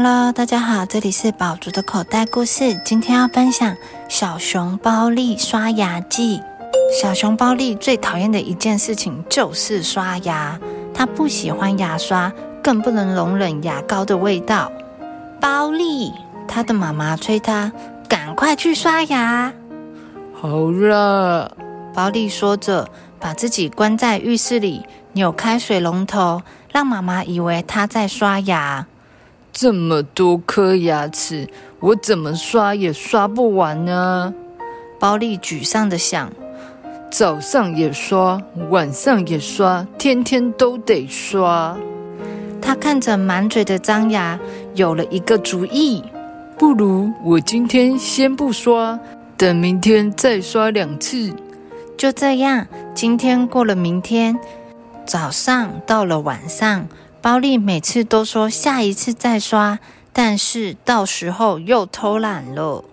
Hello，大家好，这里是宝竹的口袋故事。今天要分享小熊包利刷牙记。小熊包利最讨厌的一件事情就是刷牙，他不喜欢牙刷，更不能容忍牙膏的味道。包利，他的妈妈催他赶快去刷牙。好热，包利说着，把自己关在浴室里，扭开水龙头，让妈妈以为他在刷牙。这么多颗牙齿，我怎么刷也刷不完呢？包利沮丧的想。早上也刷，晚上也刷，天天都得刷。他看着满嘴的脏牙，有了一个主意。不如我今天先不刷，等明天再刷两次。就这样，今天过了明天，早上到了晚上。包丽每次都说下一次再刷，但是到时候又偷懒了。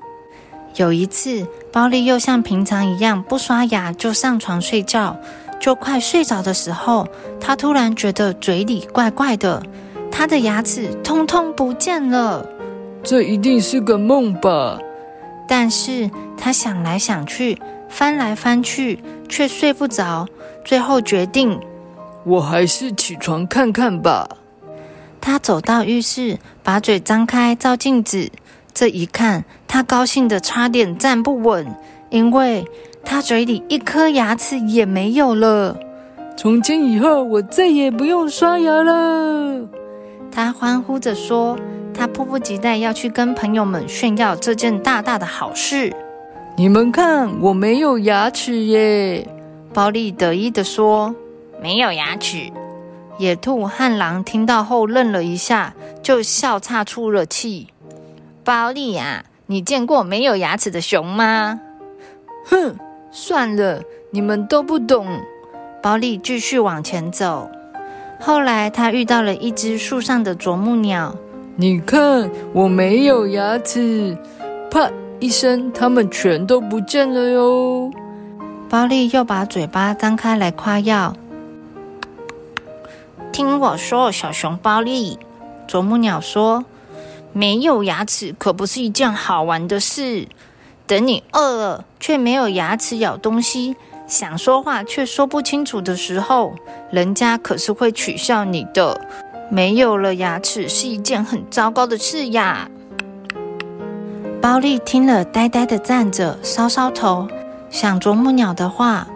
有一次，包丽又像平常一样不刷牙就上床睡觉，就快睡着的时候，她突然觉得嘴里怪怪的，她的牙齿通通不见了。这一定是个梦吧？但是她想来想去，翻来翻去，却睡不着，最后决定。我还是起床看看吧。他走到浴室，把嘴张开照镜子。这一看，他高兴的差点站不稳，因为他嘴里一颗牙齿也没有了。从今以后，我再也不用刷牙了。他欢呼着说：“他迫不及待要去跟朋友们炫耀这件大大的好事。你们看，我没有牙齿耶！”包利得意的说。没有牙齿，野兔和狼听到后愣了一下，就笑岔出了气。包利啊，你见过没有牙齿的熊吗？哼，算了，你们都不懂。包利继续往前走。后来他遇到了一只树上的啄木鸟。你看，我没有牙齿。啪一声，它们全都不见了哟。包利又把嘴巴张开来夸耀。听我说，小熊包利，啄木鸟说：“没有牙齿可不是一件好玩的事。等你饿了，却没有牙齿咬东西；想说话却说不清楚的时候，人家可是会取笑你的。没有了牙齿是一件很糟糕的事呀。”包利听了，呆呆的站着，搔搔头，想啄木鸟的话。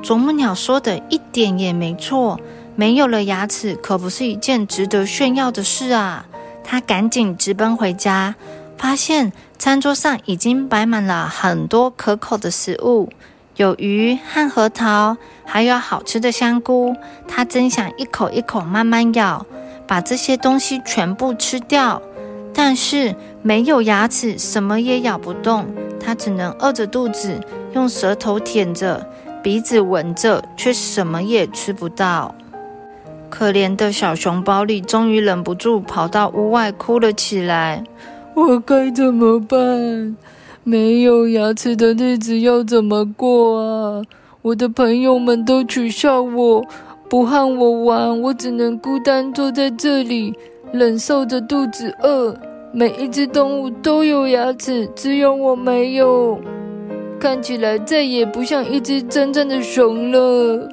啄木鸟说的一点也没错。没有了牙齿，可不是一件值得炫耀的事啊！他赶紧直奔回家，发现餐桌上已经摆满了很多可口的食物，有鱼和核桃，还有好吃的香菇。他真想一口一口慢慢咬，把这些东西全部吃掉。但是没有牙齿，什么也咬不动。他只能饿着肚子，用舌头舔着，鼻子闻着，却什么也吃不到。可怜的小熊包里终于忍不住跑到屋外哭了起来。我该怎么办？没有牙齿的日子要怎么过啊？我的朋友们都取笑我，不和我玩，我只能孤单坐在这里，忍受着肚子饿。每一只动物都有牙齿，只有我没有，看起来再也不像一只真正的熊了。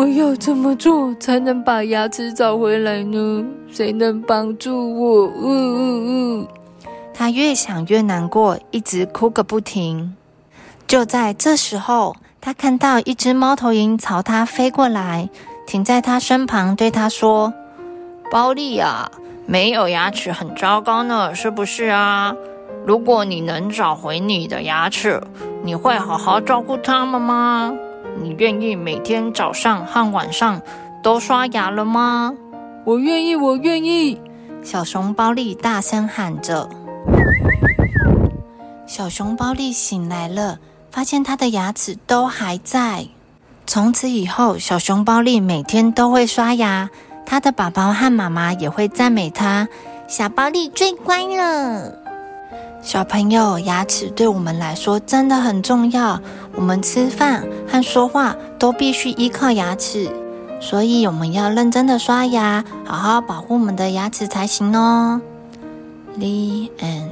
我要怎么做才能把牙齿找回来呢？谁能帮助我？呜呜呜！他越想越难过，一直哭个不停。就在这时候，他看到一只猫头鹰朝他飞过来，停在他身旁，对他说：“包利啊，没有牙齿很糟糕呢，是不是啊？如果你能找回你的牙齿，你会好好照顾它们吗？”你愿意每天早上和晚上都刷牙了吗？我愿意，我愿意！小熊包利大声喊着。小熊包利醒来了，发现他的牙齿都还在。从此以后，小熊包利每天都会刷牙，他的爸爸和妈妈也会赞美他：“小包利最乖了。”小朋友，牙齿对我们来说真的很重要。我们吃饭和说话都必须依靠牙齿，所以我们要认真的刷牙，好好保护我们的牙齿才行哦。The end.